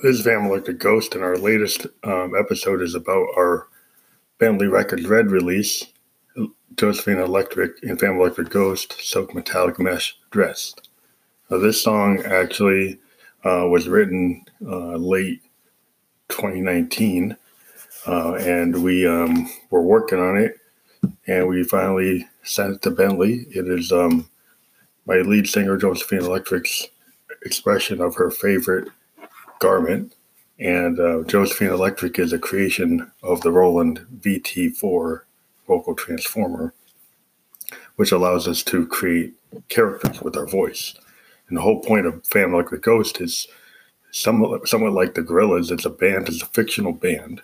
This is Phantom Electric Ghost, and our latest um, episode is about our Bentley Records Red release, Josephine Electric and Phantom Electric Ghost, Silk Metallic Mesh Dress. Now, this song actually uh, was written uh, late 2019, uh, and we um, were working on it, and we finally sent it to Bentley. It is um, my lead singer, Josephine Electric's expression of her favorite garment. And uh, Josephine Electric is a creation of the Roland VT4 vocal transformer, which allows us to create characters with our voice. And the whole point of Phantom Electric Ghost is somewhat, somewhat like the Gorillaz. It's a band, it's a fictional band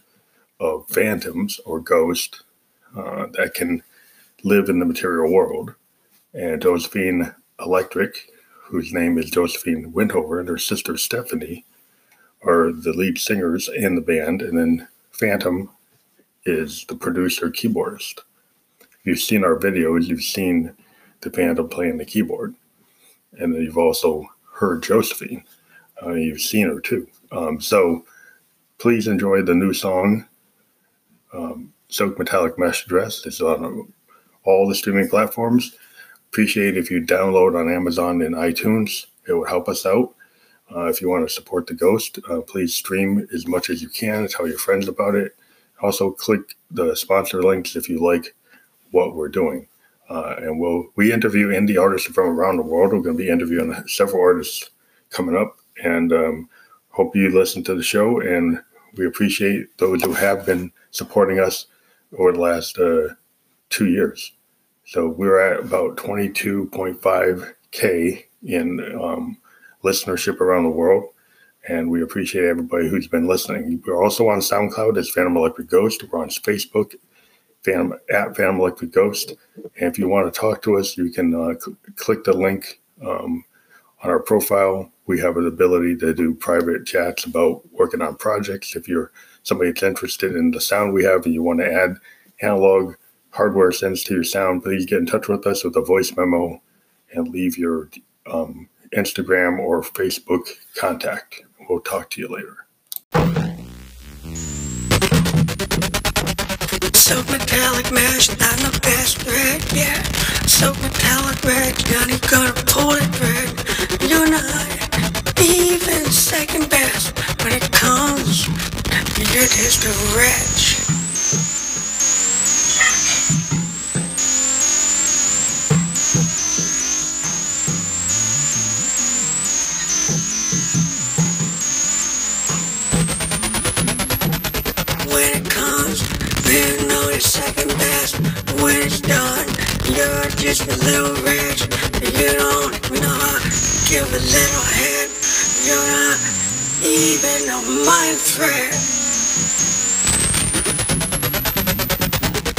of phantoms or ghosts uh, that can live in the material world. And Josephine Electric, whose name is Josephine Windhover, and her sister Stephanie are the lead singers in the band, and then Phantom is the producer keyboardist. If you've seen our videos, you've seen the Phantom playing the keyboard, and then you've also heard Josephine. Uh, you've seen her too. Um, so please enjoy the new song, um, Silk Metallic Mesh Dress. It's on all the streaming platforms. Appreciate if you download on Amazon and iTunes. It would help us out. Uh, if you want to support the Ghost, uh, please stream as much as you can. Tell your friends about it. Also, click the sponsor links if you like what we're doing. Uh, and we'll we interview indie artists from around the world. We're going to be interviewing several artists coming up, and um, hope you listen to the show. And we appreciate those who have been supporting us over the last uh, two years. So we're at about 22.5k in um, listenership around the world. And we appreciate everybody who's been listening. We're also on SoundCloud as Phantom Electric Ghost. We're on Facebook Phantom, at Phantom Electric Ghost. And if you want to talk to us, you can uh, cl- click the link um, on our profile. We have an ability to do private chats about working on projects. If you're somebody that's interested in the sound we have and you want to add analog hardware sends to your sound, please get in touch with us with a voice memo and leave your um, Instagram or Facebook contact. We'll talk to you later. So metallic mesh, I'm the best red, yeah. So metallic red, Johnny gonna pull it red. You're not even second best when it comes. You're just a wretch. You're just a little wretch. You don't know how to give a little head. You're not even a mind threat.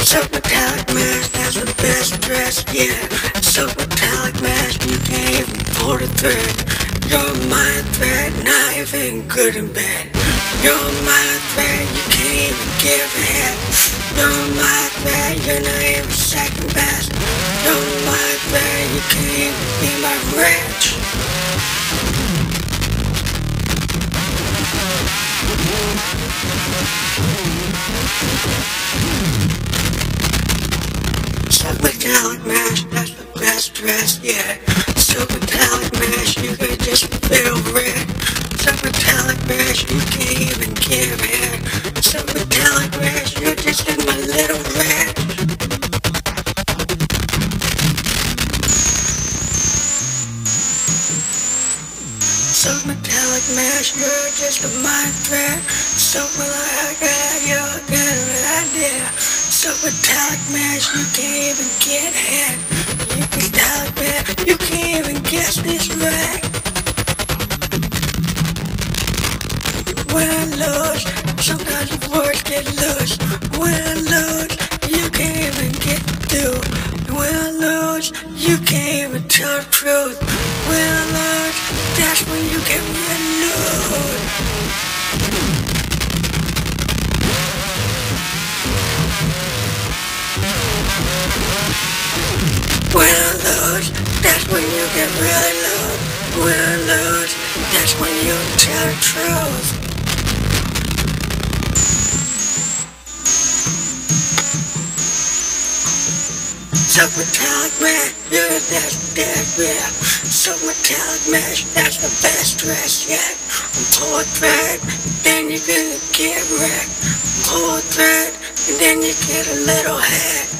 So metallic mask, that's the best dress, yeah. So metallic mask, you can't even pull the thread. You're mind threat, not even good and bad. You're mind threat, you can't even give a head. Mind threat, you're not even second best. You're a mind you can't even be my wretch. So metallic mash, that's the best dress, yeah. So metallic mash, you could just feel. So metallic mash, you can't even give head. So So metallic mash, you're just a mind threat. So metallic I you're an idea. So metallic mash, you can't even get head. You can metallic mash, you can't even guess this right. When I lose, sometimes the words get loose. When I you can't tell the truth. When I lose, that's when you get really loose. When I lose, that's when you get really low. When I lose, that's when you tell the truth. So metallic man, the best dead, yeah. So metallic mesh, that's the best dress yet. Pull a thread, then you're gonna get wrecked. Pull a thread, and then you get a little head.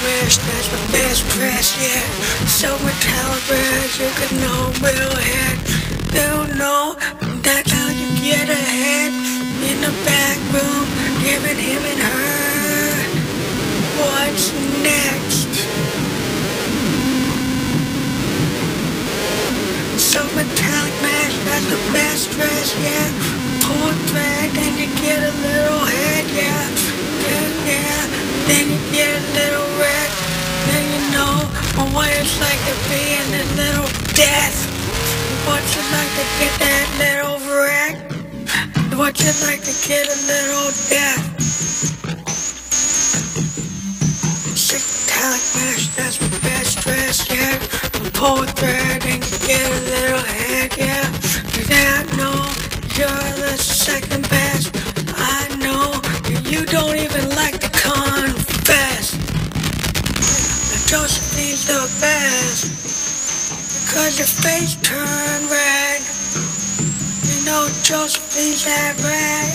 Mesh, that's my best dress, yeah. So metallic you can know real head. Room, giving him and her. What's next? So metallic mesh, that's the best dress, yeah. Pull thread, then you get a little head, yeah. Yeah, yeah. Then you get a little red. Then you know what it's like to be in a little death. What's it like to get that? It like to get a little death? Sick metallic mesh, that's my best dress, yeah. I'm Pull thread and get a little head, yeah. Yeah, I know you're the second best. I know you don't even like to confess. But Josephine's the best. Cause your face turned red. You know Josephine's that red.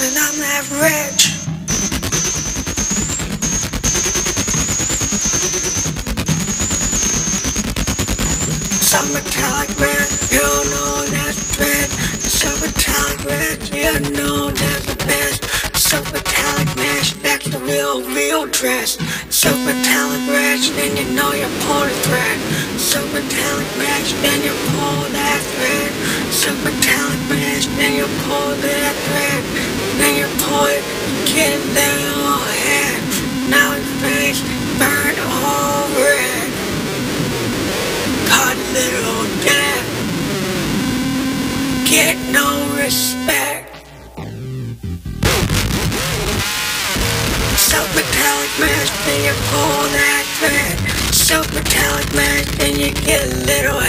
And I'm that rich. Some metallic red, you know that's red. Some metallic red, you know that's the best. Some metallic mesh, that's the real, real dress. Some metallic red, then you know you pull the thread. Some metallic mesh, then you pull that thread. Some metallic mesh, then you pull that thread. Then you pull it, get a little head. Now his face burned all red. A little death. Get no respect. So metallic mesh, then you pull that thread. So metallic mesh, then you get a little